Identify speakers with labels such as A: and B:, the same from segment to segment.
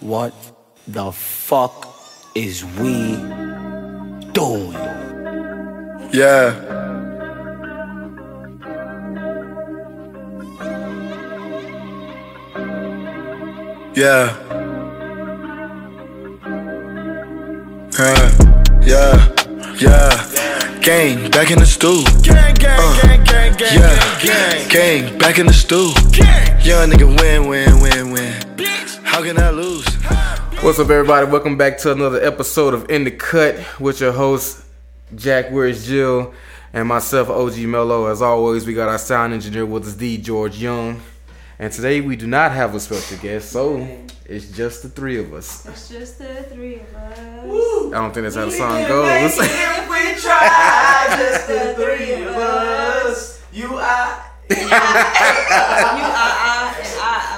A: What the fuck is we doing?
B: Yeah. Yeah. Yeah. Yeah. Yeah. Gang, back in the stew.
C: Gang, gang,
B: Uh,
C: gang, gang, gang,
B: Yeah.
C: gang, gang.
B: Gang, back in the stew.
C: Gang.
B: Young nigga win, win, win, win. Bitch. How can I lose?
D: What's up, everybody? Welcome back to another episode of In the Cut with your host, Jack Where's Jill, and myself, OG Mello. As always, we got our sound engineer with us, D. George Young. And today we do not have a special guest, so it's just the three of us.
E: It's just the three of us.
D: I don't think that's how the song goes.
C: If we try, just the three of us. You, I,
E: You, I, I, and I, I, and me.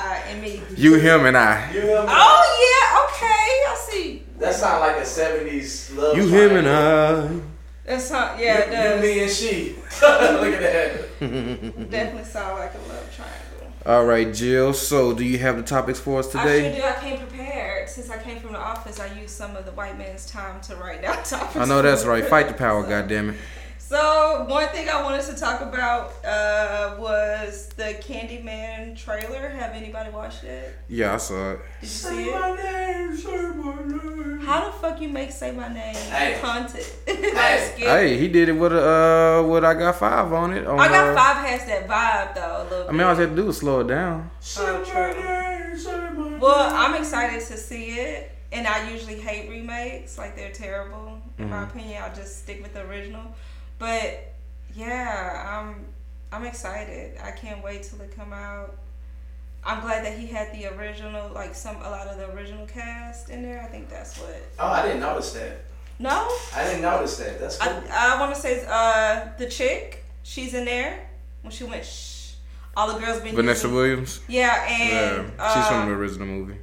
D: You, him, and I.
C: you, him.
E: Oh yeah, okay. I see.
C: That sound like a 70s love
D: You, him, and. I.
E: That's how. Yeah, it
C: You,
E: does.
C: me, and she. Look at that.
E: Definitely sound like a love triangle.
D: All right, Jill. So, do you have the topics for us today?
E: I sure
D: today?
E: do. I came prepared. Since I came from the office, I used some of the white man's time to write down topics.
D: I know that's right. Fight the power,
E: So-
D: goddammit.
E: So one thing I wanted to talk about uh, was the Candyman trailer. Have anybody watched it?
D: Yeah, I saw it.
E: Did you see it?
C: name, say my name.
E: How the fuck you make say my name
C: Hey.
E: content?
C: Hey.
E: like.
D: Hey, he did it with a uh, with I got five on it. On,
E: I got
D: uh,
E: five has that vibe though a little
D: I mean, all I
E: bit.
D: had to do was slow it down.
C: Say my name, say my name.
E: Well, I'm excited to see it, and I usually hate remakes. Like they're terrible, in my opinion. I'll just stick with the original. But yeah, I'm I'm excited. I can't wait till it come out. I'm glad that he had the original, like some a lot of the original cast in there. I think that's what.
C: Oh, I didn't notice that.
E: No,
C: I didn't notice that. That's cool.
E: I I want to say uh the chick. She's in there when she went. Shh. All the girls been
D: Vanessa
E: using-
D: Williams.
E: Yeah, and
D: yeah, she's
E: uh,
D: from the original movie.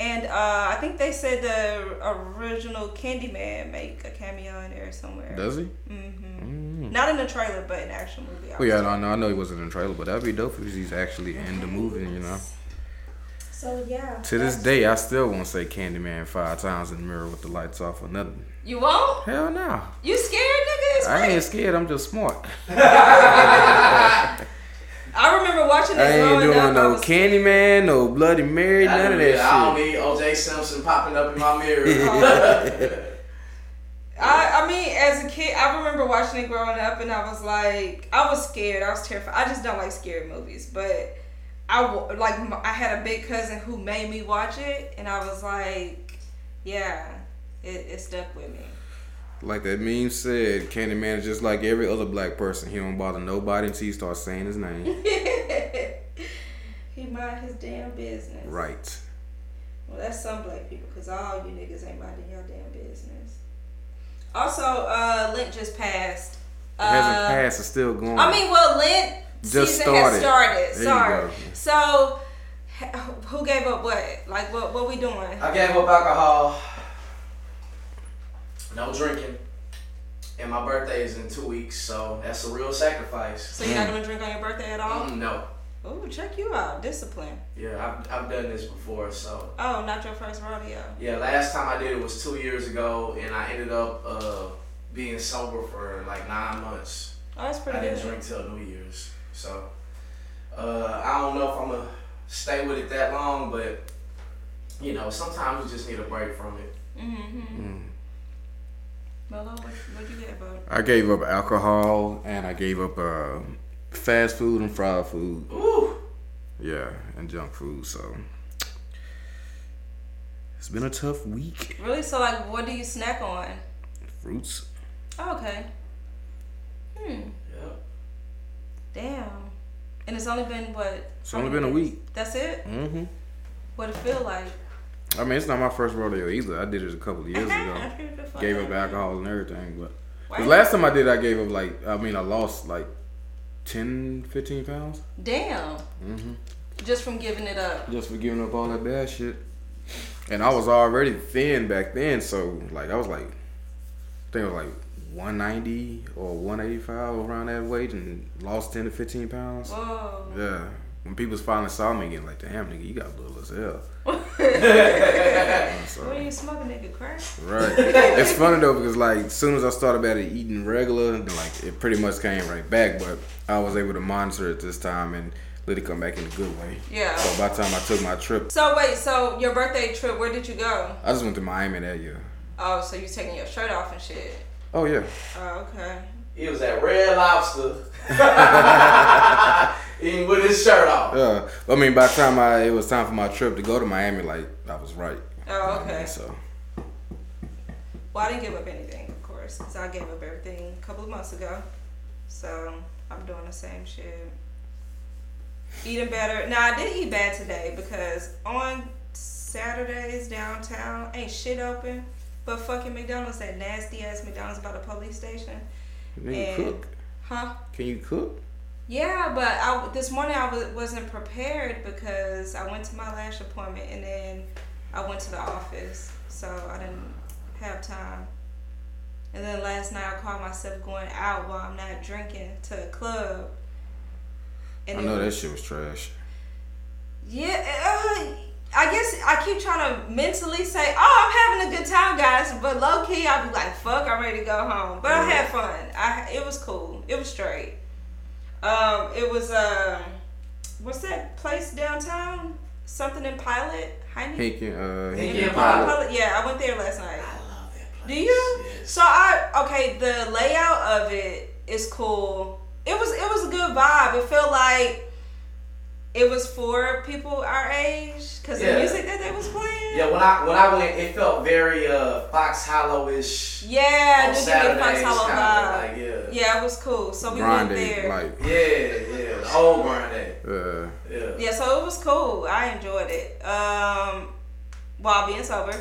E: And uh, I think they said the original Candyman make a cameo in there somewhere.
D: Does he?
E: Mm-hmm.
D: Mm.
E: Not in the trailer, but in the actual movie. I
D: Well, yeah,
E: was
D: I know. I know he wasn't in the trailer, but that'd be dope if he's actually in the movie. You know.
E: So yeah.
D: To this
E: that's-
D: day, I still won't say Candyman five times in the mirror with the lights off or nothing.
E: You won't?
D: Hell no.
E: You scared, nigga? It's
D: I ain't scared. I'm just smart.
E: I remember watching
D: I ain't
E: growing
D: doing
E: up. I
D: no
E: was
D: Candyman, no Bloody Mary,
C: I
D: none of
C: don't
D: that
C: need- I don't need OJ Simpson popping up in my mirror.
E: I, I mean, as a kid, I remember watching it growing up, and I was like, I was scared. I was terrified. I just don't like scary movies, but I like m- I had a big cousin who made me watch it, and I was like, yeah, it, it stuck with me.
D: Like that meme said, Candyman is just like every other black person. He don't bother nobody until you start saying his name.
E: he mind his damn business.
D: right.
E: Well, that's some black people, cause all you niggas ain't minding your damn business. Also, uh, Lent just passed.
D: It hasn't
E: Uh,
D: passed. It's still going.
E: I mean, well, Lent
D: Just
E: season has
D: started.
E: started.
D: There you
E: Sorry.
D: go.
E: So, who gave up what? Like, what? What we doing?
C: I gave up alcohol. No drinking. And my birthday is in two weeks, so that's a real sacrifice.
E: So you're not gonna drink on your birthday at all?
C: Mm, no.
E: Oh, check you out. Discipline.
C: Yeah, I've, I've done this before, so.
E: Oh, not your first rodeo.
C: Yeah, last time I did it was two years ago, and I ended up uh, being sober for like nine months.
E: Oh, that's pretty
C: I didn't
E: good.
C: drink till New Year's. So, uh, I don't know if I'm going to stay with it that long, but, you know, sometimes you just need a break from it.
E: Mm-hmm.
D: Mm.
E: Mello, what what you get, bro?
D: I gave up alcohol and I gave up uh, fast food and fried food.
C: Ooh.
D: Yeah, and junk food. So it's been a tough week.
E: Really? So, like, what do you snack on?
D: Fruits.
E: Oh, okay. Hmm.
C: Yeah.
E: Damn. And it's only been what?
D: It's only
E: many
D: been a week.
E: That's it.
D: hmm
E: What it feel like?
D: I mean, it's not my first rodeo either. I did it a couple of years ago. gave up alcohol and everything, but the last time I did, I gave up like I mean, I lost like 10, 15 pounds
E: Damn.
D: hmm
E: Just from giving it up.
D: just for giving up all that bad shit. And I was already thin back then, so like I was like, I think it was like 190 or 185 around that weight, and lost 10 to 15 pounds.
E: Whoa.
D: Yeah, when people finally saw me again, like, damn, nigga, you got little as hell. So-
E: When you smoking nigga crack?
D: Right. it's funny though because like as soon as I started back at eating regular, then, like it pretty much came right back. But I was able to monitor it this time and let it come back in a good way.
E: Yeah.
D: So by the time I took my trip,
E: So wait, so your birthday trip, where did you go?
D: I just went to Miami that year.
E: Oh, so you taking your shirt off and shit.
D: Oh yeah.
E: Oh, okay.
C: He was at Red Lobster. Eating with his shirt off.
D: Yeah. I mean, by the time I it was time for my trip to go to Miami, like I was right.
E: Oh,
D: You I
E: okay.
D: mean? So
E: Well, I didn't give up anything, of course, because I gave up everything a couple of months ago. So I'm doing the same shit. Eating better. Now I did eat bad today because on Saturdays downtown ain't shit open, but fucking McDonald's, that nasty ass McDonald's by the police station.
D: Can you
E: And-
D: cook?
E: Huh?
D: Can you cook?
E: Yeah, but I, this morning I was, wasn't prepared because I went to my lash appointment and then I went to the office, so I didn't have time. And then last night I caught myself going out while I'm not drinking to a club.
D: And
E: I
D: know that shit was trash.
E: Yeah, uh, I guess I keep trying to mentally say, "Oh, I'm having a good time, guys," but low key I'll be like, "Fuck, I'm ready to go home." But I had fun. I it was cool. It was straight. Um, it was um, what's that place downtown? Something in Pilot, Heine?
D: Hinkin, uh,
C: Hinkin
D: Hinkin
C: Pilot.
D: Pilot.
E: Yeah, I went there last night.
C: I love that place.
E: Do you?
C: Yes.
E: So I okay, the layout of it is cool. It was it was a good vibe. It felt like it was for people our age because
C: Yeah.
E: the music that they was playing.
C: Yeah, when I when I went, it felt very uh Fox Hollow-ish.
E: Yeah,
C: on
E: just give me a Fox
C: Saturdays,
E: Hollow vibe.
C: like yeah.
E: Yeah, it was cool. So we
D: Grande,
E: went there.
D: like,
C: Yeah, yeah, the old Grande.
D: uh,
C: Yeah.
E: yeah, so it was cool. I enjoyed it. Um, while being sober,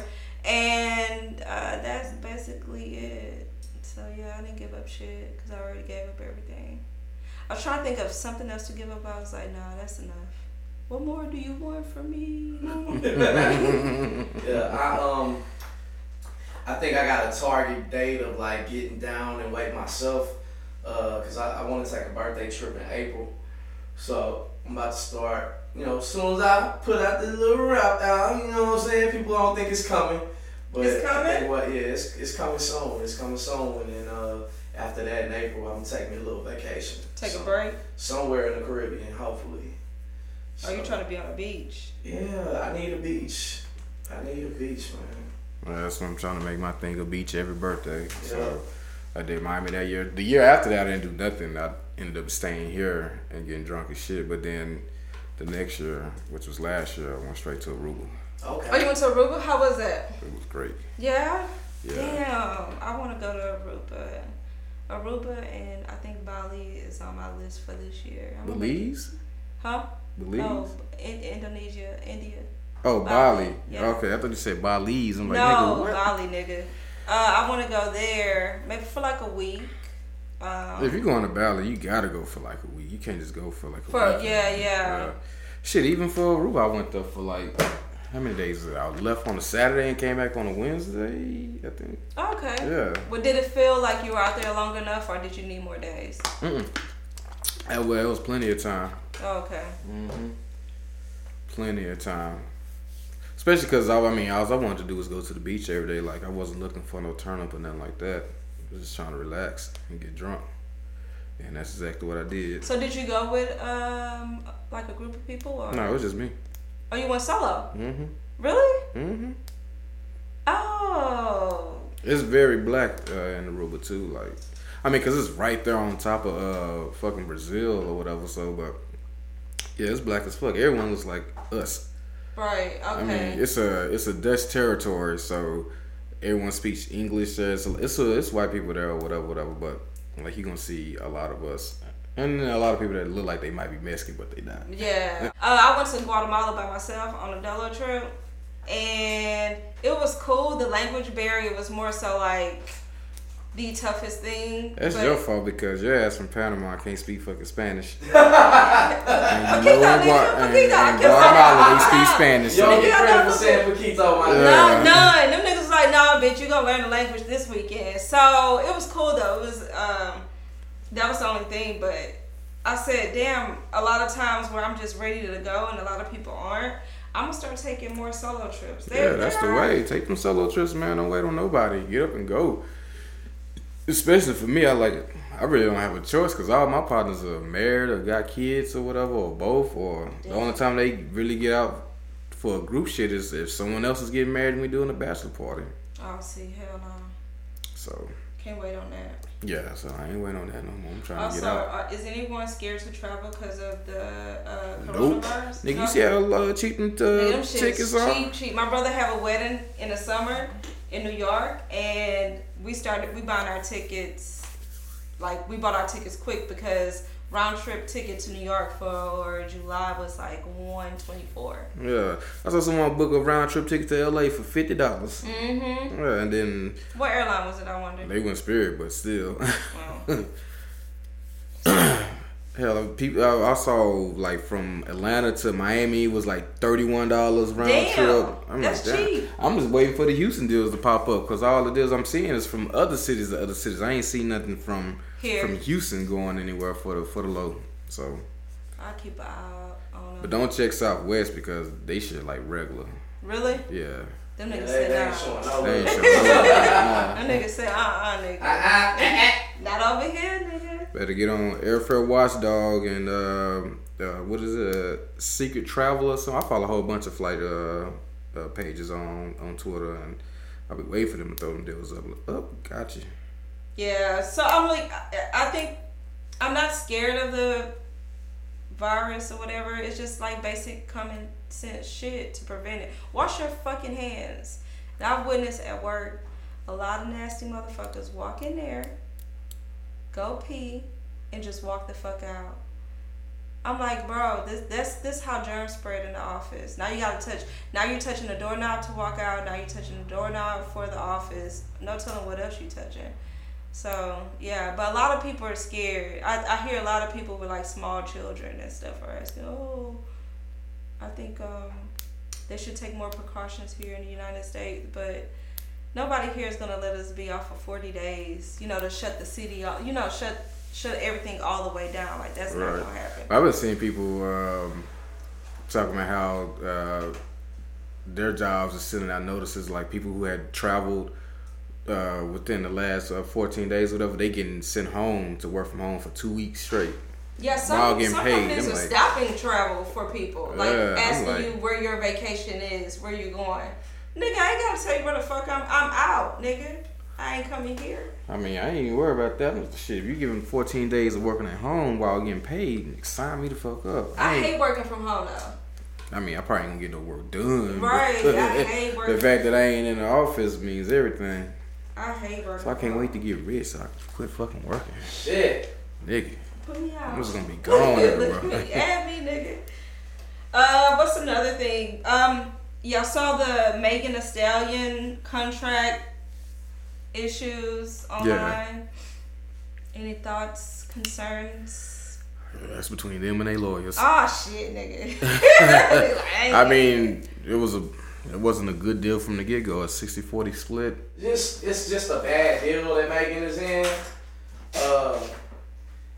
E: and uh, that's basically it. So yeah, I didn't give up shit because I already gave up everything. I was trying to think of something else to give up. I was like, nah, that's enough. What more do you want from me?
C: Yeah, I um, I think I got a target date of like getting down and weight myself, uh, cause I, I want to take a birthday trip in April, so I'm about to start. You know, as soon as I put out this little rap out, you know what I'm saying? People don't think it's coming, but
E: It's
C: think
E: coming?
C: what? Yeah, it's it's coming soon. It's coming soon, and then after that in April, I'm gonna take me a little vacation.
E: Take a break.
C: somewhere in the Caribbean, hopefully.
E: Are you trying to be on a beach?
C: Yeah, I need a beach. I need a beach, man.
D: Well, that's what I'm trying to make my thing a beach every birthday.
C: Yeah.
D: So I did Miami that year. The year after that, I didn't do nothing. I ended up staying here and getting drunk as shit. But then the next year, which was last year, I went straight to Aruba.
C: Okay.
E: Oh, you went to Aruba? How was that?
D: It was great.
E: Yeah.
D: Yeah.
E: Damn, I want to go to Aruba. Aruba and I think Bali is on my list for this year. I'm
D: Belize?
E: Huh?
D: Belize?
E: No, in, Indonesia, India.
D: Oh,
E: Bali,
D: Bali.
E: yeah.
D: Okay, I thought you said Belize. I'm like,
E: no,
D: nigga, what?
E: Bali, nigga. Uh, I want to go there maybe for like a week. Um,
D: If you're going to Bali, you gotta go for like a week. You can't just go for like a
E: for
D: week.
E: yeah, yeah,
D: Shit, even for Aruba, I went there for like how many days? Was it? I left on a Saturday and came back on a Wednesday. I think.
E: Okay.
D: Yeah.
E: Well, did it feel like you were out there long enough, or did you need more days?
D: Uh, well, it was plenty of time.
E: Oh, okay.
D: Mm-hmm. Plenty of time. Especially because I, I mean, all I wanted to do was go to the beach every day. Like I wasn't looking for no turn up or nothing like that. I was just trying to relax and get drunk, and that's exactly what I did.
E: So did you go with um like a group of people, or
D: No, it was just me.
E: Oh you went solo?
D: Mm-hmm.
E: Really?
D: Mm-hmm.
E: Oh.
D: It's very black uh, in Aruba too. Like, I mean, cause it's right there on top of uh fucking Brazil or whatever. So, but yeah, it's black as fuck. Everyone looks like us.
E: Right. Okay.
D: I mean, it's a it's a Dutch territory, so everyone speaks English. there. It's it's, a, it's white people there or whatever, whatever. But like you're gonna see a lot of us, and a lot of people that look like they might be Mexican, but they not.
E: Yeah. Uh, I went to Guatemala by myself on a dolo trip, and it was cool. The language barrier was more so like the toughest thing.
D: That's
E: but-
D: your fault because your ass from Panama I can't speak fucking Spanish. and you know in, Gua- and,
E: I
D: and
E: can't-
D: Guatemala they speak Spanish.
C: You
D: So.
C: don't get
E: Nigga, I
C: credit
E: know-
C: for saying Paquito, my
D: Yeah.
C: nigga.
E: No, none. Them niggas was like, nah, bitch, you gonna learn the language this weekend. So it was cool though. It was um, that was the only thing, but I said, damn, a lot of times where I'm just ready to go and a lot of people aren't, I'm gonna start taking more solo trips.
D: Yeah, that's the way. Take them solo trips, man. Don't wait on nobody. Get up and go. Especially for me, I like it. I really don't have a choice because all my partners are married or got kids or whatever, or both. Or the only time they really get out for a group shit is if someone else is getting married and we doing a bachelor party.
E: Oh, see, hell no.
D: So
E: Can't wait on that.
D: yeah, so I ain't waiting on that no more. I'm trying to get out.
E: are, is anyone scared to travel because of the uh,
D: Nope.
E: coronavirus?
D: Nigga,
E: No?
D: you see how uh, cheap them uh, tickets are?
E: cheap, cheap. My brother have a wedding in the summer in New York, and we started we buying our tickets. Like we bought our tickets quick because round trip ticket to New York for July was like one twenty four.
D: Yeah, I saw someone book a round trip ticket to LA for fifty dollars.
E: Mm-hmm.
D: Yeah, and then
E: What airline was it? I wonder.
D: they went Spirit, but still.
E: Well,
D: Hell, people I, I saw like from Atlanta to Miami was like thirty one dollars round
E: Damn,
D: trip. I'm
E: that's
D: like,
E: cheap.
D: I'm just waiting for the Houston deals to pop up because all the deals I'm seeing is from other cities to other cities. I ain't seen nothing from
E: Here.
D: from Houston going anywhere for the for the low. So,
E: I'll keep an eye out on
D: but don't check Southwest because they shit like regular.
E: Really?
D: Yeah,
E: Them
C: Yeah,
E: niggas
C: they,
E: said
C: they
E: nah.
C: ain't showing no
D: they ain't
C: love.
D: showing no love.
E: That nigga said uh uh nigga.
C: Ah, ah, ah,
E: Not over here, nigga.
D: Better get on Airfare Watchdog and um uh, what is it? Uh, Secret Traveler. So I follow a whole bunch of flight uh, uh, pages on on Twitter, and I'll be waiting for them to throw them deals up. Like, oh, gotcha.
E: Yeah, so I'm like, I- think I'm not scared of the virus or whatever. It's just like basic common sense shit to prevent it. Wash your fucking hands. And I've witnessed at work a lot of nasty motherfuckers walk in there, go pee, and just walk the fuck out. I'm like, bro, this this this how germs spread in the office. Now you gotta touch. Now you're touching the doorknob to walk out. Now you're touching the doorknob for the office. No telling what else you're touching. So yeah, but a lot of people are scared. I, I hear a lot of people with like small children and stuff are asking, oh, I think um, they should take more precautions here in the United States, but nobody here is gonna let us be off for forty days. You know, to shut the city off. You know, shut shut everything all the way down. Like that's not gonna happen.
D: I've been seeing people um, talking about how uh, their jobs are sending out notices, like people who had traveled uh, within the last uh, 14 days, whatever, they getting sent home to work from home for two weeks straight.
E: Yeah, some,
D: getting
E: some
D: paid,
E: companies
D: I'm
E: are
D: like-
E: stopping travel for people. Like
D: I'm
E: asking
D: like-
E: you where your vacation is, where you going. Nigga, I ain't gotta tell you where the fuck I'm I'm out, nigga. I ain't coming here.
D: I mean, I ain't even worried about that. Shit, if you give them 14 days of working at home while getting paid, sign me the fuck up.
E: I
D: ain't-
E: hate working from home though.
D: I mean, I probably ain't gonna get no work done.
E: Right, I
D: The fact that I ain't in the office means everything.
E: I hate working.
D: So I can't wait to get rich so I can quit fucking working.
C: Shit.
D: Nigga,
E: Put me out.
D: I'm just gonna be gone
E: Look
D: everywhere.
E: at me, add me, nigga. Uh, what's another thing? Um, y'all saw the Megan Thee Stallion contract issues online. Yeah. Any thoughts, concerns?
D: That's between them and their lawyers.
E: Oh shit, nigga. Like,
D: I mean, it was a it wasn't a good deal from the get go. A 60-40 split.
C: Just it's just a bad deal that Megan is in. Um,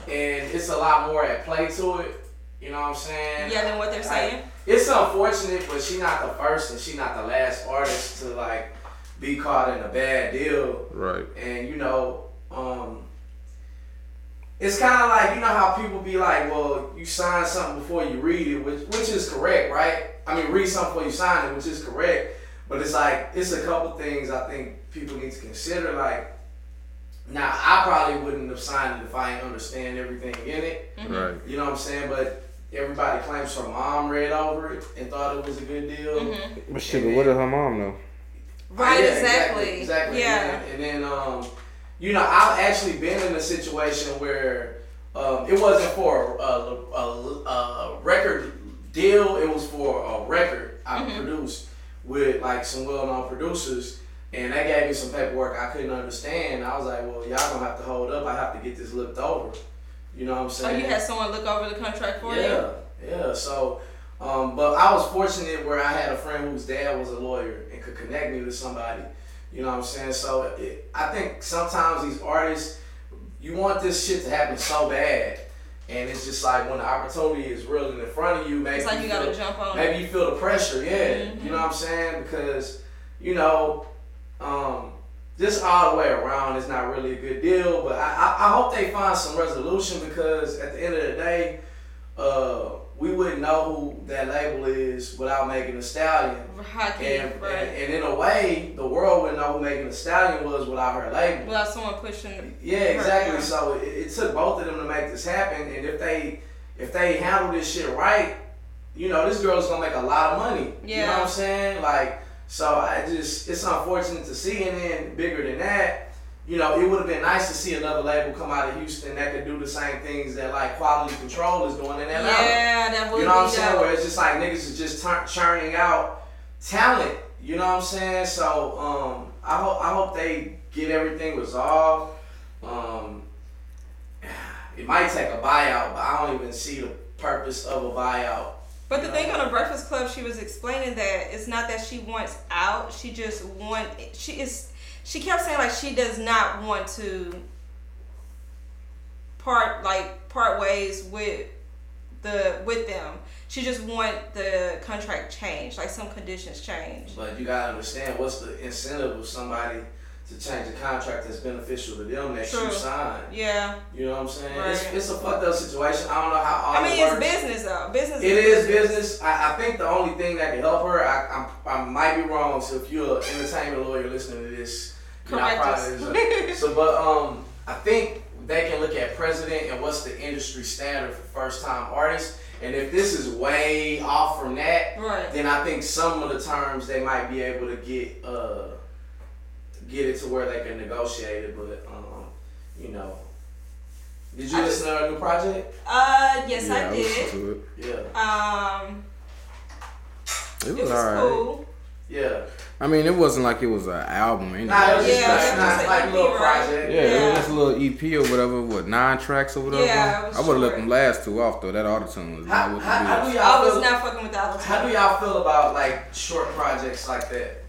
C: and it's a lot more at play to it. You know what I'm saying?
E: Yeah, than what they're
C: Like,
E: saying?
C: it's unfortunate, but she not the first and she not the last artist to like be caught in a bad deal.
D: Right.
C: And you know, um, it's kind of like you know how people be like, well, you sign something before you read it, which which is correct, right? I mean, read something before you sign it, which is correct. But it's like it's a couple things I think people need to consider. Like, now I probably wouldn't have signed it if I didn't understand everything in it.
D: Right.
C: You know what I'm saying? But everybody claims her mom read over it and thought it was a good deal.
D: But shit, but what did her mom know?
E: Right,
C: Yeah,
E: exactly.
C: Exactly.
E: Yeah.
C: And then, and then, um, you know, I've actually been in a situation where um, it wasn't for a, a, a record deal. It was for a record I
E: Mm-hmm.
C: produced with like some well-known producers. And they gave me some paperwork I couldn't understand. I was like, well, y'all gonna have to hold up. I have to get this looked over. You know what I'm
E: Oh,
C: saying?
E: you had someone look over the contract for you?
C: Yeah, yeah. So, um, but I was fortunate where I had a friend whose dad was a lawyer and could connect me to somebody. You know what I'm saying? So it, I think sometimes these artists, you want this shit to happen so bad, And it's just like when the opportunity is really in front of you, maybe
E: It's like you
C: feel-
E: gotta jump on
C: Maybe you feel the pressure, yeah.
E: Mhm.
C: You know what I'm saying? Because you know, um, just all the way around is not really a good deal. But I, I, I hope they find some resolution because at the end of the day, uh, we wouldn't know who that label is without Megan Thee Stallion.
E: Hockey,
C: And,
E: right?
C: and, and in a way, the world wouldn't know who Megan Thee Stallion was without her label.
E: Without someone pushing.
C: Yeah, exactly.
E: down.
C: So it, it took both of them to make this happen, and if they if they handle this shit right, you know, this girl's gonna make a lot of money. You know
E: Yeah.
C: what I'm saying? Like, so I just it's unfortunate to see, and then bigger than that. You know, it would have been nice to see another label come out of Houston that could do the same things that like Quality Control is doing in Atlanta.
E: Yeah, that would
C: You know what I'm saying? Where it's just like niggas is just tur- churning out talent. You know what I'm saying? So um, I hope I hope they get everything resolved. Um, it might take a buyout, but I don't even see the purpose of a buyout.
E: But the thing on the Breakfast Club, she was explaining that it's not that she wants out. She just want. She is. She kept saying like she does not want to part like part ways with the with them. She just want the contract changed, like some conditions changed.
C: But you gotta understand what's the incentive of somebody to change a contract that's beneficial to them that
E: True.
C: you signed.
E: Yeah,
C: You know what I'm saying?
E: Right.
C: It's, it's a fucked up situation. I don't know how all
E: I mean
C: it
E: it's business though. Business.
C: It is business. I, I think the only thing that can help her, I, I, I might be wrong. So if you're an entertainment lawyer listening to this, you know, probably so. But um, I think they can look at president and what's the industry standard for first time artists. And if this is way off from that,
E: Right.
C: then I think some of the terms they might be able to get uh get it to where they can negotiate it. But um, you know, did you
E: I
C: listen to her new project?
E: Uh, yes,
D: yeah,
E: I
D: listened
E: did.
D: to it.
C: Yeah,
E: Um,
D: It
E: it
D: was,
E: was
D: alright.
E: cool.
C: yeah.
D: I mean, it wasn't like it was an album or anything.
C: Nah, it was just
E: Yeah,
C: like,
E: it was just
C: like
E: an
C: a little
E: EP, right?
C: project.
D: Yeah, it was just a little EP or whatever, what nine tracks or whatever.
E: Yeah, it was
D: I would have let them last two off though. That autotune was
C: How,
D: not what
C: how, how do
D: the
C: y'all
E: I was
C: feel,
E: not fucking with the album.
C: how do y'all feel about like short projects like that?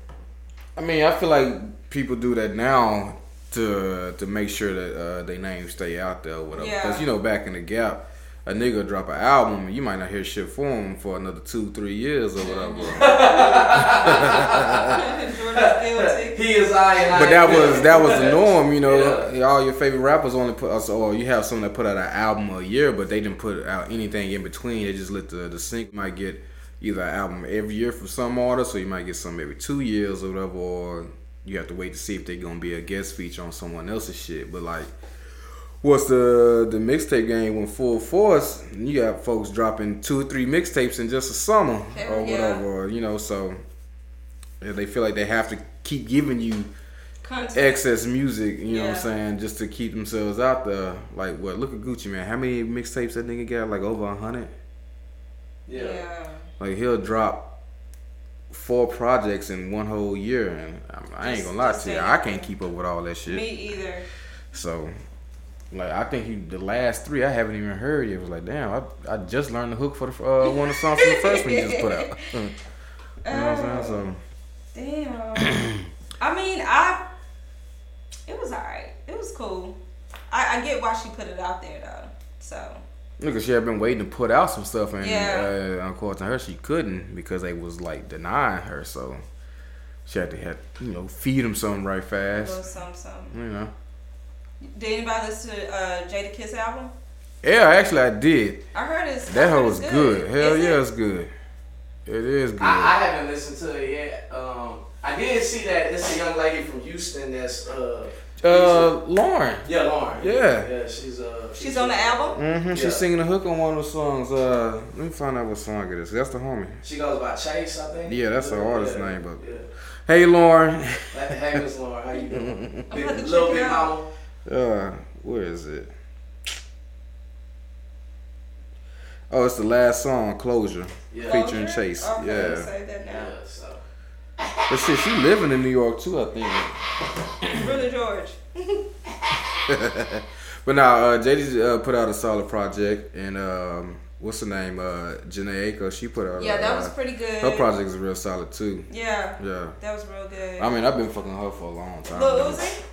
D: I mean, I feel like people do that now to to make sure that uh, their names stay out there or whatever.
E: Yeah.
D: Because you know, back in the gap, a nigga drop an album, you might not hear shit from him for another two, three years or whatever.
C: He is I and I.
D: But that was that was the norm, you know. All your favorite rappers only put us, or you have some that put out an album a year, but they didn't put out anything in between. They just let the the sync might get either an album every year from some artists, or you might get some every two years or whatever, or you have to wait to see if they're gonna be a guest feature on someone else's shit. But like, once the the mixtape game went full force, you got folks dropping two or three mixtapes in just a summer
E: Hell
D: or
E: yeah.
D: whatever, or, you know. So yeah, they feel like they have to keep giving you
E: Content.
D: excess music, you know what I'm saying, just to keep themselves out there. Like what? Look at Gucci Mane. How many mixtapes that nigga got? Like over a hundred.
C: Yeah.
E: yeah.
D: Like he'll drop four projects in one whole year, and I, I ain't gonna lie to you. I can't keep up with all that shit.
E: Me either.
D: So, like, I think he, the last three I haven't even heard yet. It was like, damn, I, I just learned the hook for the uh, one of the songs from the first one you just put out. you know what I'm saying? So.
E: Damn. I mean, I. It was alright. It was cool. I, I get why she put it out there though. So
D: Look, she had been waiting to put out some stuff, and
E: Yeah.
D: uh, according to her, she couldn't because they was like denying her. So she had to have you know feed them something right fast.
E: something, something.
D: You know.
E: Did anybody listen to uh, Jadakiss album?
D: Yeah, actually, I did.
E: I heard it's I
D: That
E: heard
D: hoe
E: it's
D: was good. Hell
E: Is
D: yeah,
E: it?
D: it's good. It is good.
C: I, I haven't listened to it yet. Um, I did see that it's a young lady from Houston that's uh.
D: uh, Lauren.
C: Yeah, Lauren.
D: Yeah.
C: Yeah, she's uh.
E: She's on the album.
D: Mm-hmm.
C: Yeah.
D: She's singing a hook on one of the songs. Uh, let me find out what song it is. That's the homie.
C: She goes by Chase, I think.
D: Yeah, that's her artist
C: Yeah,
D: name, but-
C: Yeah.
D: Hey, Lauren.
C: Hey, Miss Lauren, how you doing?
E: I'm
C: Big,
E: gonna have to
C: little
E: check it
C: big mama.
D: Uh, where is it? Oh, it's the last song, Closure,
C: Yeah.
D: featuring
E: Closure?
D: Chase.
E: Okay,
D: Yeah,
E: Say that now.
C: Yeah, so.
D: but shit, she living in New York too, I think.
E: Brother George.
D: But now, uh, JD uh, put out a solid project, and um, what's her name? Uh, Jhené Aiko, she put out.
E: Yeah,
D: a,
E: that was
D: uh,
E: pretty good.
D: Her project is real solid too.
E: Yeah,
D: Yeah,
E: that was real good.
D: I mean, I've been fucking her for a long time.
E: Lil Uzi.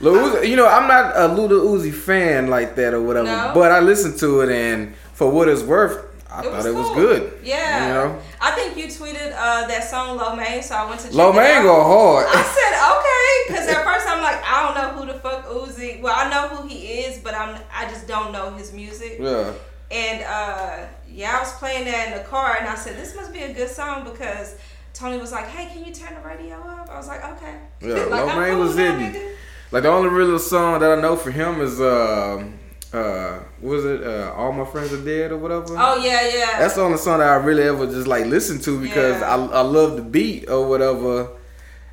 D: Lil Uzi, you know, I'm not a Luda Uzi fan like that or whatever,
E: No?
D: but I listened to it and for what it's worth, I thought it was good.
E: Yeah.
D: You know?
E: I think you tweeted uh, that song Low so I went to check
D: Low
E: it
D: Main
E: out.
D: go hard.
E: I said okay, because at first I'm like, I don't know who the fuck Uzi. Well, I know who he is, but I'm I just don't know his music.
D: Yeah.
E: And uh, yeah, I was playing that in the car, and I said this must be a good song because Tony was like, Hey, can you turn the radio up? I was like, Okay.
D: Yeah,
E: like, cool
D: was in.
E: Nigga.
D: Like the only real song that I know for him is uh uh what was it uh All My Friends Are Dead or whatever.
E: Oh yeah, yeah.
D: That's the only song that I really ever just like listen to because
E: Yeah.
D: I I love the beat or whatever.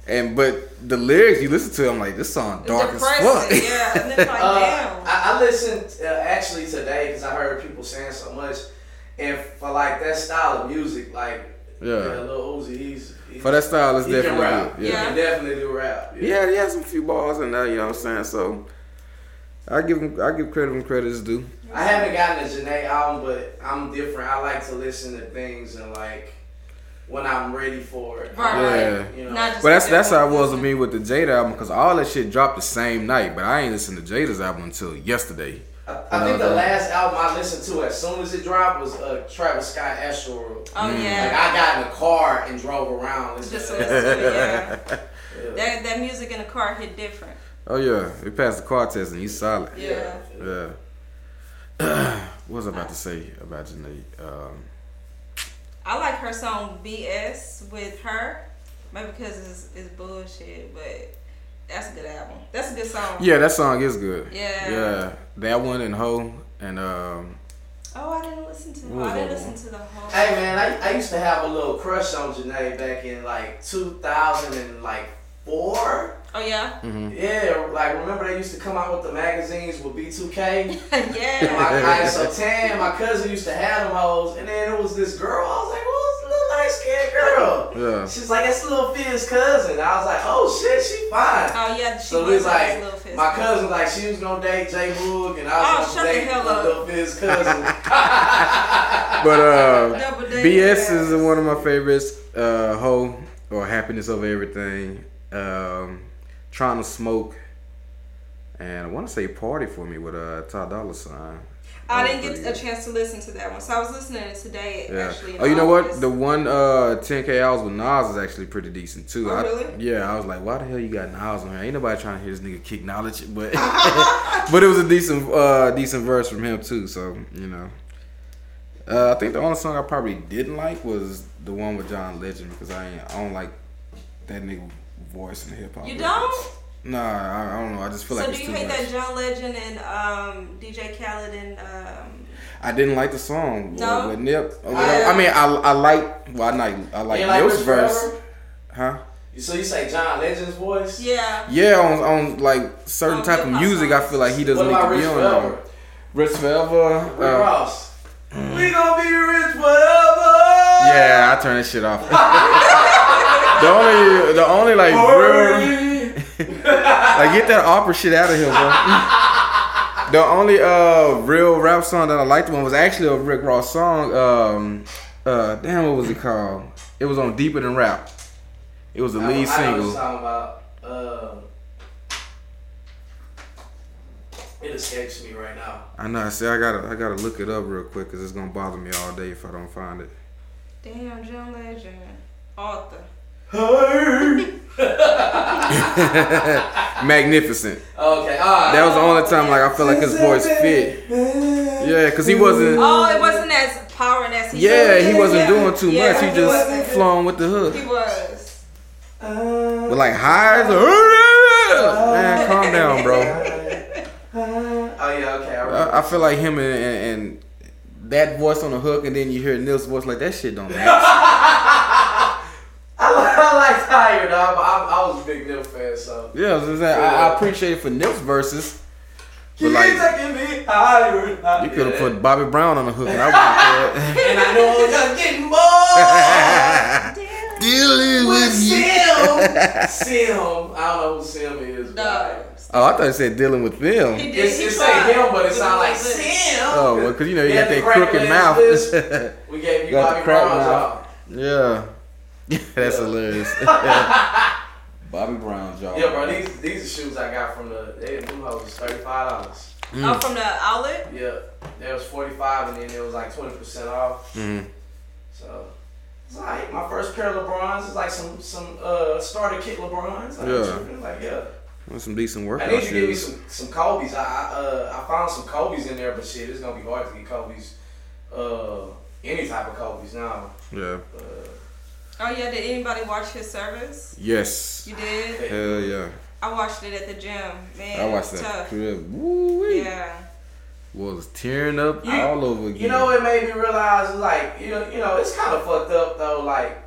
D: And but the lyrics you listen to, I'm like this song dark as fuck.
E: Yeah, and it's like,
C: Uh,
E: damn.
C: I, I listened uh, actually today because I heard people saying so much, and for like that style of music, like
D: Yeah.
C: yeah, Lil Uzi, he's, he's
D: For that style, it's definitely
C: rap.
D: good.
C: He
D: Yeah.
C: can definitely do rap.
D: Yeah, he has some few balls in there, you know what I'm saying? So I give him I give credit when credit is due.
C: I haven't gotten a Jhené album, but I'm different. I like to listen to things and like when I'm ready for it.
E: Right,
D: Yeah.
E: right.
C: You know.
D: But that's that's how it was with me with the Jada album because all that shit dropped the same night, but I ain't listened to Jada's album until yesterday.
C: I, I think the last album I listened to as soon as it dropped was uh, Travis Scott Astroworld.
E: Oh
C: Like
E: yeah.
C: I got in the car and drove around
E: Just
C: to
E: to
C: that.
E: listen to it, yeah.
C: Yeah.
E: That that music in the car hit different.
D: Oh yeah, we passed the car test and he's solid.
E: Yeah.
D: Yeah. what was I about to say about Jhené? Um,
E: I like her song BS with her. Maybe because it's, it's bullshit, but that's a good album. That's a good song.
D: yeah, that song is good.
E: Yeah.
D: Yeah, that one and Ho and um,
E: Oh, I didn't listen to.
D: What was
E: I didn't listen to the whole.
C: Hey man, I, I used to have a little crush on Jhené back in like 2004.
E: Oh yeah.
C: Yeah, like remember they used to come out with the magazines with B2K.
E: Yeah.
C: my, I, so Tan, my cousin used to have them hoes, and then it was this girl. I was like, "Who's the little light skinned girl?"
D: Yeah.
C: She's like, "It's little Fizz cousin." I was like, "Oh shit, she fine."
E: Oh yeah. She
C: So
E: was
C: it's like
E: his little fist.
C: my cousin, like she was gonna date J Boog, and I
E: Oh,
C: was
E: shut
C: gonna
E: the
C: date
E: hell up.
C: little Fizz cousin.
D: But uh,
E: Double date
D: BS
E: ass.
D: is one of my favorites. Uh, Ho or Happiness Over Everything. Um, Trying to Smoke. And I want to say Party for Me with uh, Ty Dolla Sign.
E: I didn't get a chance to listen to that one, so I was listening to it today.
D: Yeah.
E: Actually.
D: Oh, you know what? The one uh 10K hours with Nas is actually pretty decent too.
E: Oh,
D: I-
E: really?
D: Yeah, I was like, why the hell you got Nas on here? Ain't nobody trying to hear this nigga kick knowledge, but but it was a decent uh decent verse from him too. So you know, uh, I think the only song I probably didn't like was the one with John Legend because I ain't, I don't like that nigga voice in hip hop.
E: You don't?
D: Nah, I, I don't know. I just feel
E: So
D: like So
E: do
D: it's
E: you
D: too
E: hate
D: much.
E: that John Legend and um, DJ Khaled and um,
D: I didn't like the song
E: No?
D: with, with Nip. or
C: I-
D: whatever. I mean, I I like well, I like I like
C: You like
D: Nip's verse,
C: Forever?
D: huh?
C: So you say John Legend's voice?
E: yeah?
D: Yeah, on, on like certain
E: On
D: type of
E: hip-hop
D: music, I feel like he doesn't
C: What
D: need
C: about
D: to be
C: Rich
D: on
C: Forever?
D: there. Rich Forever.
C: Rick
D: uh,
C: Ross. We gonna be rich forever.
D: yeah, I turn that shit off. the only, the only like real, like get that opera shit out of here, bro. the only uh real rap song that I liked one was actually a Rick Ross song. Um, uh, damn, what was it called? It was on Deeper Than Rap. It was the
C: I-
D: lead
C: I know what
D: single.
C: you're talking about. Uh, it escapes me right now.
D: I know. I see. I gotta, I gotta look it up real quick because it's gonna bother me all day if I don't find it.
E: Damn, John Legend, author.
D: Magnificent.
C: Okay, all right.
D: That was the only time like I felt like his voice fit. Yeah, cause he wasn't.
E: Oh, it wasn't as powering as he.
D: Yeah,
E: should
D: he wasn't
E: Yeah.
D: doing too
E: Yeah,
D: much. He
E: he
D: just
E: wasn't.
D: flowing with the hook.
E: He was.
D: But like highs, man, calm down, bro.
C: Oh yeah, okay. I.
D: I, I feel like him and, and, and that voice on the hook, and then you hear Nil's voice like that shit don't match.
C: I, li- I like Tired, dog, but I, I was a big Nip fan, so.
D: Yeah, I, was just saying, I, I appreciate it for Nil's verses. But like,
C: me higher.
D: you could have put Bobby Brown on the hook, and I would have
C: And I know you're getting bored.
D: Dealing
C: with Sim. Sim. I don't know who Sim is.
E: No.
C: but
D: Oh, I thought you said dealing with them.
E: He did.
C: It's,
E: he
C: it
E: tried.
C: say him, but it sounds like
E: He
C: Sim.
D: Oh, well, because you know you
C: Yeah,
D: got that crooked
C: last
D: mouth.
C: list. We gave you
D: Got the
C: Bobby
D: crack
C: Brown's
D: mouth. yeah. That's hilarious. Bobby Brown jaw.
C: Yeah, bro. These these are shoes I got from the. They them hoes was thirty five dollars.
E: Oh, from the outlet.
C: Yeah, there was forty five, and then it was like twenty percent off.
D: Mhm.
C: So it's like my first pair of LeBrons is like some some uh starter kit LeBrons. Like,
D: Yeah.
C: Like yeah.
D: With some decent work.
C: I
D: workout
C: need to give me some some Kobe's. I I, uh, I found some Kobe's in there, but shit, it's gonna be hard to get Kobe's. Uh, any type of Kobe's now.
D: Yeah.
C: Uh,
E: Oh yeah, did anybody watch his service?
D: Yes.
E: You did.
D: Hell yeah.
E: I watched it at the gym. Man,
D: I
E: it
D: watched
E: was
D: that
E: tough.
D: crib. Woo
E: Yeah.
D: Was tearing up
C: You-
D: all over again.
C: You know what made me realize like you know you know it's kind of fucked up though like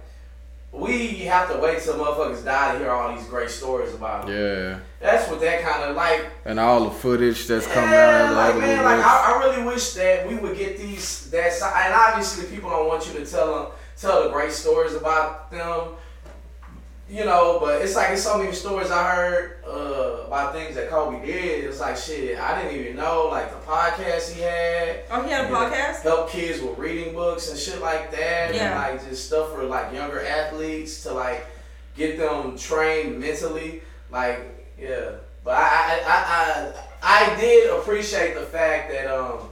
C: we have to wait till motherfuckers die to hear all these great stories about them.
D: Yeah.
C: That's what that kind of like.
D: And all the footage that's coming out of
C: like man, like. I, I really wish that we would get these that si- and obviously people don't want you to tell them tell the great stories about them. You know, but it's like it's so many stories I heard uh, about things that Kobe did. It's like shit, I didn't even know like the podcast he had.
E: Oh, he had a podcast.
C: help kids with reading books and shit like that,
E: Yeah.
C: and like just stuff for like younger athletes to like get them trained mentally. Like, yeah. But I I, I, I, did appreciate the fact that um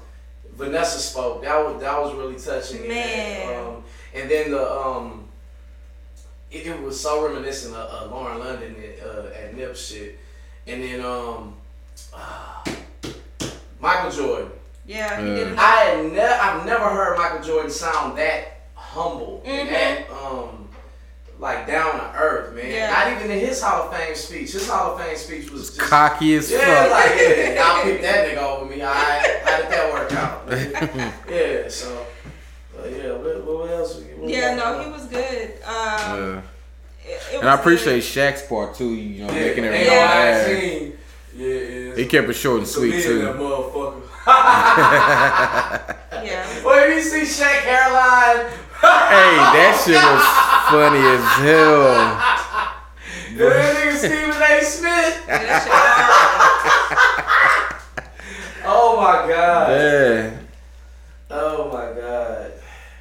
C: Vanessa spoke. That was that was really touching. and,
E: Man.
C: um, and then the um it, it was so reminiscent of, of Lauren London at, uh, at Nip shit. And then um Michael Jordan.
E: Yeah, he did. It.
C: I had ne- I've never heard Michael Jordan sound that humble and
E: Mhm.
C: that um like down to earth, man.
E: Yeah.
C: Not even in his Hall of Fame speech. His Hall of Fame speech was just
D: Cocky as
C: yeah,
D: fuck.
C: like yeah, y'all pick that nigga over me. All right, how did that work out? yeah, so but yeah, what, what else? we- What
E: Yeah,
C: we
E: no, he was good. Um,
D: Yeah.
E: it- it
D: And I appreciate
E: good.
D: Shaq's part too, you know,
C: Yeah,
D: making it real
C: no
D: bad.
C: 19. Yeah, yeah.
D: He kept it short and
C: It's
D: sweet
C: million, That
D: too.
C: motherfucker.
E: Yeah.
C: well, if you see Shaq hairline,
D: Hey, that shit was funny as hell.
C: that nigga Stephen A. Smith.
E: That shit hard.
C: Oh my god.
D: Yeah.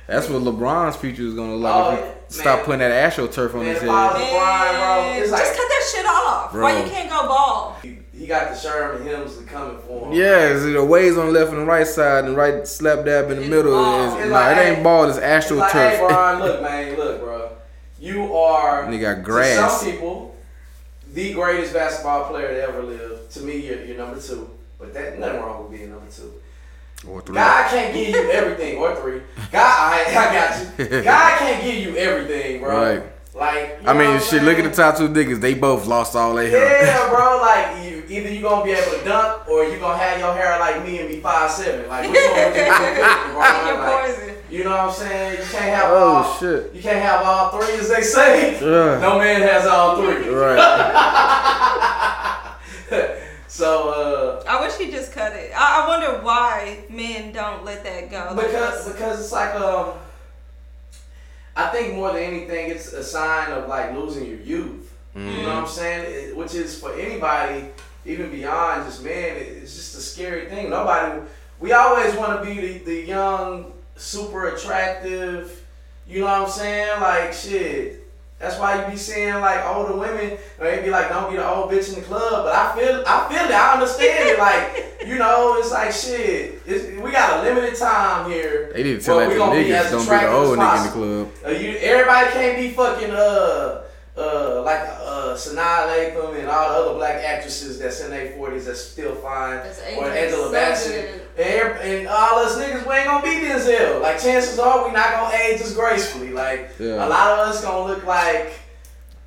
C: My god.
D: That's what LeBron's future is gonna look like
C: Oh,
D: if
C: man.
D: stop putting that astro turf on
C: Man,
D: his
C: if I was
D: head.
C: LeBron, bro,
E: Man, just
C: like
E: cut that shit off.
D: Bro.
E: Why you can't go ball?
C: he, he got the Sherman Hemsley coming for him.
D: Yeah, it's the waves on the left and the right side, and right slap dab in the
E: It's
D: middle.
E: ball.
D: Is,
C: It's
D: nah,
C: like,
D: it ain't
C: hey,
D: ball. It's
C: It's like, hey,
D: astroturf.
C: Brian, look, man, look, bro. You are
D: And they got
C: to
D: grass.
C: some people the greatest basketball player to ever live. To me, you're, you're number two. But that nothing wrong with being number two.
D: Or three.
C: God can't give you everything, or three. God, I, I got you. God can't give you everything, bro.
D: Right.
C: Like, you
D: I
C: know
D: mean,
C: what I'm
D: shit. Look at the top two niggas. They both lost all their hair.
C: Yeah, bro. Like, you, either you gonna be able to dunk, or you gonna have your hair like me and be five seven. Like, which one would you pick, bro?
E: Pick
C: Like. You know what I'm saying? You can't have
D: Oh
C: all.
D: shit.
C: You can't have all three, as they say.
D: Yeah.
C: No man has all three.
D: Right.
C: so,
E: I wish he just cut it. I, I wonder why men don't let that go.
C: uh,
E: Like,
C: because because it's like um, I think more than anything, it's a sign of like losing your youth. You know what I'm saying? It- which is for anybody, even beyond just men, it- it's just a scary thing. Nobody, we always want to be the, the young, super attractive. You know what I'm saying? Like shit. That's why you be seeing like older women, or they be like, "Don't be the old bitch in the club." But I feel, I feel it. I understand it. Like, you know, it's like shit. It's, we got a limited time here.
D: They need to tell that
C: we
D: to
C: gonna be
D: niggas.
C: as
D: Don't be the old nigga in the club.
C: Uh, you, everybody can't be fucking uh uh like uh Sanaa Lathan and all the other black actresses that's in their forties that's still fine,
E: That's
C: or
E: aging
C: Angela
E: so
C: Bassett, and, and all us niggas we ain't gonna be Denzel. Like chances are we not gonna age as gracefully. Like
D: Yeah.
C: a lot of us gonna look like.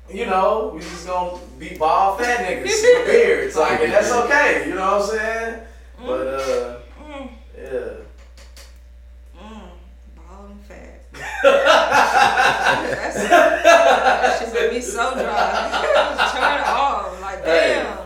C: You know, we just gonna be bald fat niggas with beards, like, and that's okay. You know what I'm saying? But uh,
E: mm,
C: yeah.
E: mm, bald and fat. That's, that shit made me so dry. Turn it off. Like,
C: Hey.
E: damn.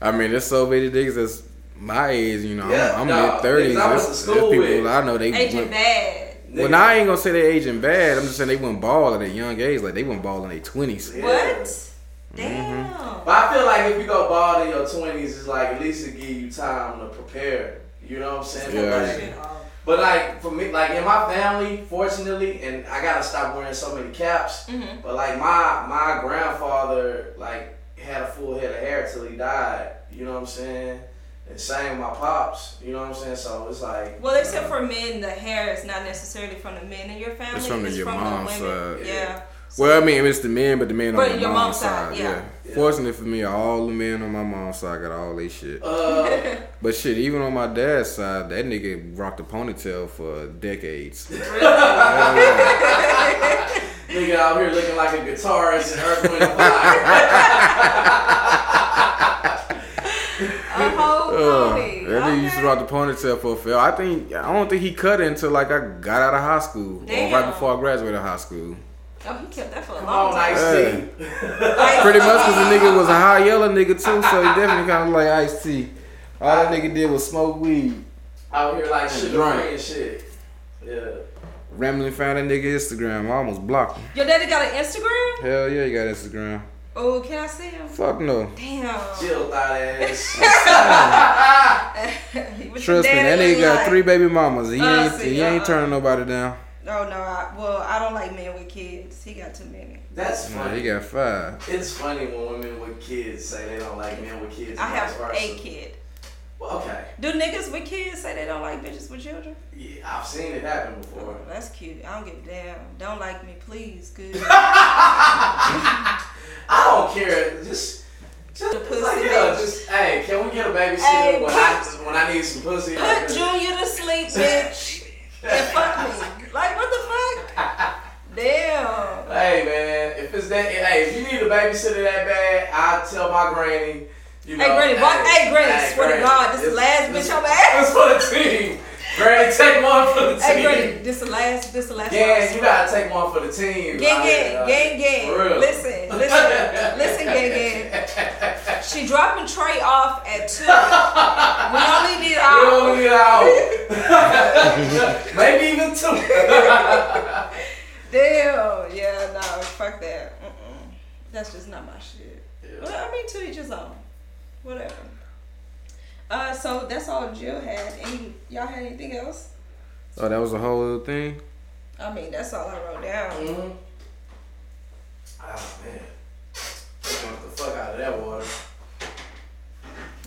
D: I mean, there's so many niggas that's my age. You know, I'm-
C: Yeah,
D: I'm, mid thirties.
C: niggas I
D: There's, people
C: with.
D: I know they
E: Aging
D: went,
E: bad.
D: Well, now I ain't gonna say they aging bad. I'm just saying they went ball at a young age. Like they went ball in their twenties.
C: Yeah.
E: What? Mm-hmm. Damn.
C: But I feel like if you go bald in your twenties, it's like at least it give you time to prepare. You know what I'm saying? But,
D: Yeah.
C: Like,
E: Shit off.
C: but like for me, like in my family, fortunately, and I gotta stop wearing so many caps.
E: Mhm.
C: But like my my grandfather, like had a full head of hair till he died. You know what I'm saying? And same with my pops. You know what I'm saying? So it's like.
E: Well, except for men, the hair is not necessarily from the men in your family.
D: It's from the- your mom's
E: women.
D: side.
E: Yeah.
D: Well, I mean, it's the men, but the men
E: But
D: on
E: your
D: my mom's
E: mom's side,
D: side.
E: yeah.
D: Yeah. Fortunately for me, all the men on my mom's side got all they shit.
C: Uh,
D: But shit, even on my dad's side, that nigga rocked a ponytail for decades.
C: nigga out here looking like a guitarist in Earth, Wind, and Fire.
E: A whole
D: Uh, that nigga used to
E: Okay.
D: rock the ponytail for a fail. I think I don't think he cut it until like I got out of high school or right before I graduated high school.
E: Oh, he kept that for a
C: Come
E: long
C: on,
E: time.
C: Ice
D: Hey.
C: T.
D: Pretty much because the nigga was a high yellow nigga too, so he definitely kind of like Ice T. All that nigga did was smoke weed.
C: Out here like shit,
D: Drunk.
C: and shit. Yeah.
D: Randomly found that nigga Instagram. I almost blocked him.
E: Your daddy got an Instagram?
D: Hell yeah, he got Instagram.
E: Oh, can I see him?
D: Fuck no.
E: Damn.
C: Jill thought ass.
E: He was
D: Trust
E: the
D: me, that nigga got
E: like-
D: three baby mamas. He ain't
E: see,
D: he ain't
E: uh-uh.
D: turning nobody down.
E: Oh no, I, well I don't like men with kids. He got too many.
C: That's
D: Nah,
C: funny.
D: he got five.
C: It's funny when women with kids say they don't like men with kids.
E: I have
C: vice versa.
E: a kid.
C: Well, okay.
E: Do niggas with kids say they don't like bitches with children?
C: Yeah, I've seen it happen before.
E: Oh, that's cute. I don't give a damn. Don't like me, please. Good.
C: I don't care. Just, just,
E: The pussy
C: like, yeah,
E: bitch.
C: just, hey, can we get a babysitter
E: Hey,
C: when, I, when I need some pussy?
E: Put Junior to sleep, bitch. And fuck me. Like what the fuck? Damn.
C: Hey man, if it's that, hey, if you need a babysitter that bad, I tell my granny. You know,
E: Hey, Granny, what- hey, Granny, swear to God, this the last
C: this-
E: bitch I'm at.
C: This for the team. Granny, take one for the team.
E: Hey, Granny, this the last. This the last. one.
C: Yeah, you gotta take one for the team.
E: Gang, gang,
C: uh,
E: gang, gang.
C: For real.
E: Listen, listen, listen, gang, gang. She dropping Trey off at two. We only need
C: out.
E: We
C: only need hour. Maybe even two.
E: Damn. Yeah, no, fuck that. Mm-mm. That's just not my shit.
C: Yeah.
E: Well, I mean, to each his own. Whatever. Uh, so that's all Jill had. Any y'all had anything else?
D: Oh, that was the whole other thing.
E: I mean, that's all I wrote down.
C: Mhm. Oh man, drunk the fuck out of that water.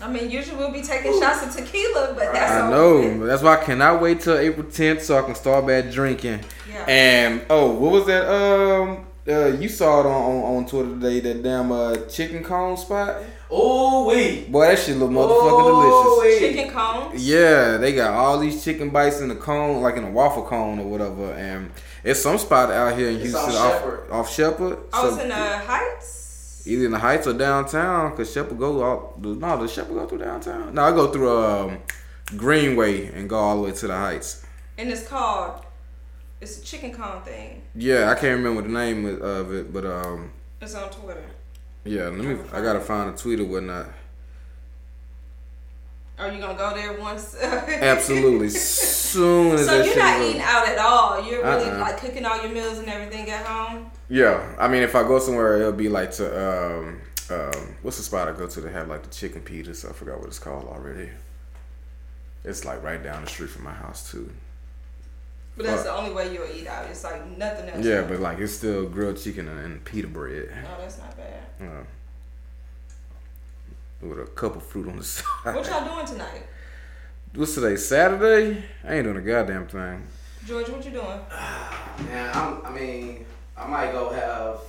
E: I mean, usually we'll be taking shots of tequila, but that's
D: I
E: all
D: know. That's why I cannot wait till April 10th so I can start back drinking.
E: Yeah.
D: And oh, what was that? Um, uh, you saw it on, on, on Twitter today. That damn uh, chicken cone spot.
C: Oh wait,
D: Boy, that shit look motherfucking delicious.
E: Chicken cones.
D: Yeah, they got all these chicken bites in the cone, like in a waffle cone or whatever. And it's some spot out here in
C: It's
D: Houston off
C: Shepherd.
D: off Shepherd.
E: I was
D: So,
E: in the Heights.
D: either in the Heights or downtown, cause Shepherd go all. No, does Shepherd go through downtown? No, I go through um, Greenway and go all the way to the Heights.
E: And it's called, it's a chicken con thing.
D: Yeah, I can't remember the name of- it, but um,
E: It's on Twitter.
D: yeah. Let me. I gotta find a tweet or whatnot.
E: Are you gonna go there once?
D: Absolutely. Soon as
E: so you're not eating out at all. You're really
D: Uh-uh.
E: like cooking all your meals and everything at home.
D: Yeah, I mean, if I go somewhere, it'll be like to um, um, what's the spot I go to that have like the chicken pitas? I forgot what it's called already. It's like right down the street from my house too.
E: But that's
D: Fuck.
E: the only way you'll eat out. It's like nothing else.
D: Yeah, but like it's still grilled chicken and, and pita bread.
E: no, that's not bad.
D: Uh, with a cup of fruit on the side.
E: What y'all doing tonight,
D: What's today? Saturday? I ain't doing a goddamn thing.
E: George? What you doing?
C: Man, I'm, I mean, I might go have.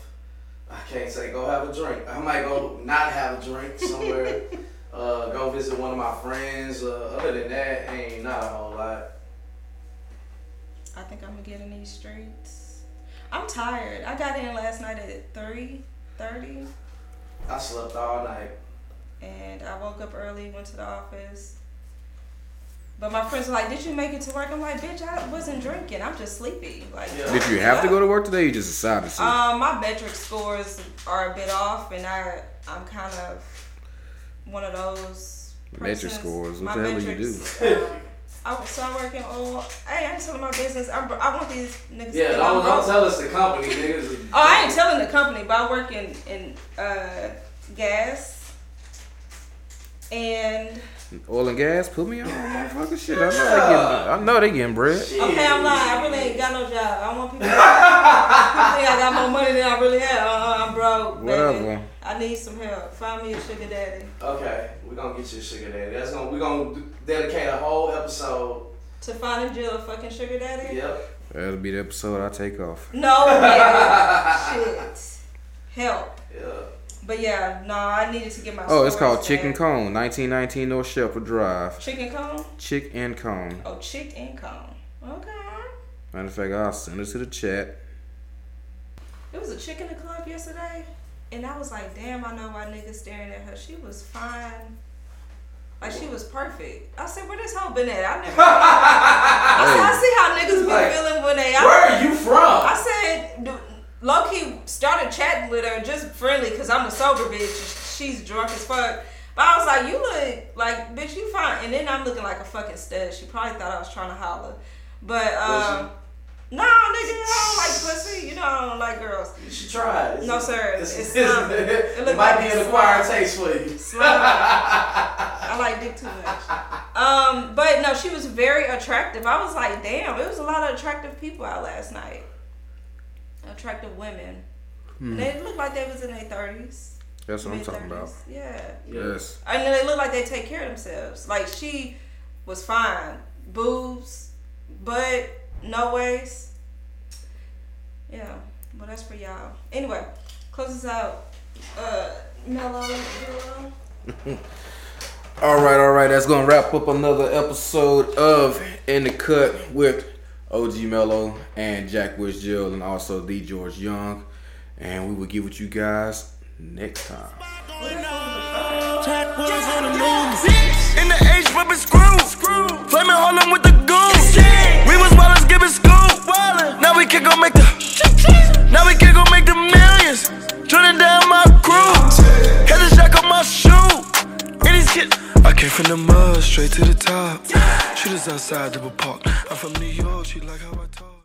C: I can't say go have a drink. I might go not have a drink somewhere. uh, go visit one of my friends. Uh, other than that, ain't not a whole lot.
E: I think I'm gonna get in these streets. I'm tired. I got in last night at three thirty,
C: I slept all night.
E: and I woke up early, went to the office. But my friends were like, "Did you make it to work?" I'm like, "Bitch, I wasn't drinking. I'm just sleepy." Like,
C: Yeah.
D: Did you have to go to work today? Or you just decided to?
E: Um, my metric scores are a bit off, and I I'm kind of one of those.
D: Metric
E: persons-
D: scores? What
E: my
D: the hell do you
E: metrics, um, I, so I work in oil. Hey, I ain't telling my business. I'm, I want these niggas.
C: Yeah, don't,
E: I'm
C: don't tell us the company, niggas.
E: Oh, I ain't telling the company, but I work in in uh, gas. And
D: Oil and gas, put me on, motherfucker. Shit, I know they getting, I know they getting bread.
E: okay, I'm lying. I really ain't got no job. I want people. people think I got more money than I really have. Uh, I'm broke. Baby.
D: Whatever.
E: I need some help. Find me a sugar daddy
C: Okay, we're gonna get you a sugar daddy. That's gonna we're gonna dedicate a whole episode.
E: to finding Jill a fucking sugar daddy.
C: Yep.
D: That'll be the episode I take off.
E: No, man. Shit. Help.
C: Yeah.
E: But yeah, no, I needed to get my.
D: Oh, it's
E: stories
D: called Chicken
E: back.
D: Cone, 1919 North Shepherd Drive.
E: Chicken cone.
D: Chick and Cone.
E: Oh, chick and cone. Okay.
D: Matter of fact, I'll send it to the chat.
E: It was a chick in the club yesterday, and I was like, damn, I know why niggas staring at her. She was fine. Like she was perfect. I said, where this hoe been at? I never. I said, I see how niggas be
C: Like,
E: feeling when they out.
C: Where are you from?
E: I said, low key started chatting with her just friendly because I'm a sober bitch. She's drunk as fuck. But I was like, you look like, bitch, you fine. And then I'm looking like a fucking stud. She probably thought I was trying to holler. But, um, no, nigga, I don't like pussy. You know, I don't like girls.
C: You should try it.
E: No, sir.
C: It's,
E: It's
C: it's-.
E: It
C: it, might be an acquired taste for you.
E: Like dick too much. Um, but no, she was very attractive. I was like, damn, it was a lot of attractive people out last night. Attractive women.
C: Hmm.
E: They looked like they was in their thirties.
D: That's what I'm talking about.
E: Yeah.
D: Yes.
E: And then they look like they take care of themselves. Like she was fine. Boobs, butt, no waist. Yeah. Well that's for y'all. Anyway, close us out. Uh Mello.
D: All right, all right. That's gonna wrap up another episode of In the Cut with OG Mello and Jack Wish Jill and also D George Young, and we will get with you guys next time.
F: Jack was on the news. In the H, rubbing screw. Flaming Harlem with the goons. We was wildin', giving scoop. Now we can go make the. Now we can go make the millions. Turning down my crew. Had the jack on my shoe. I came from the mud, straight to the top. Shooters outside, double park. I'm from New York, she like how I talk.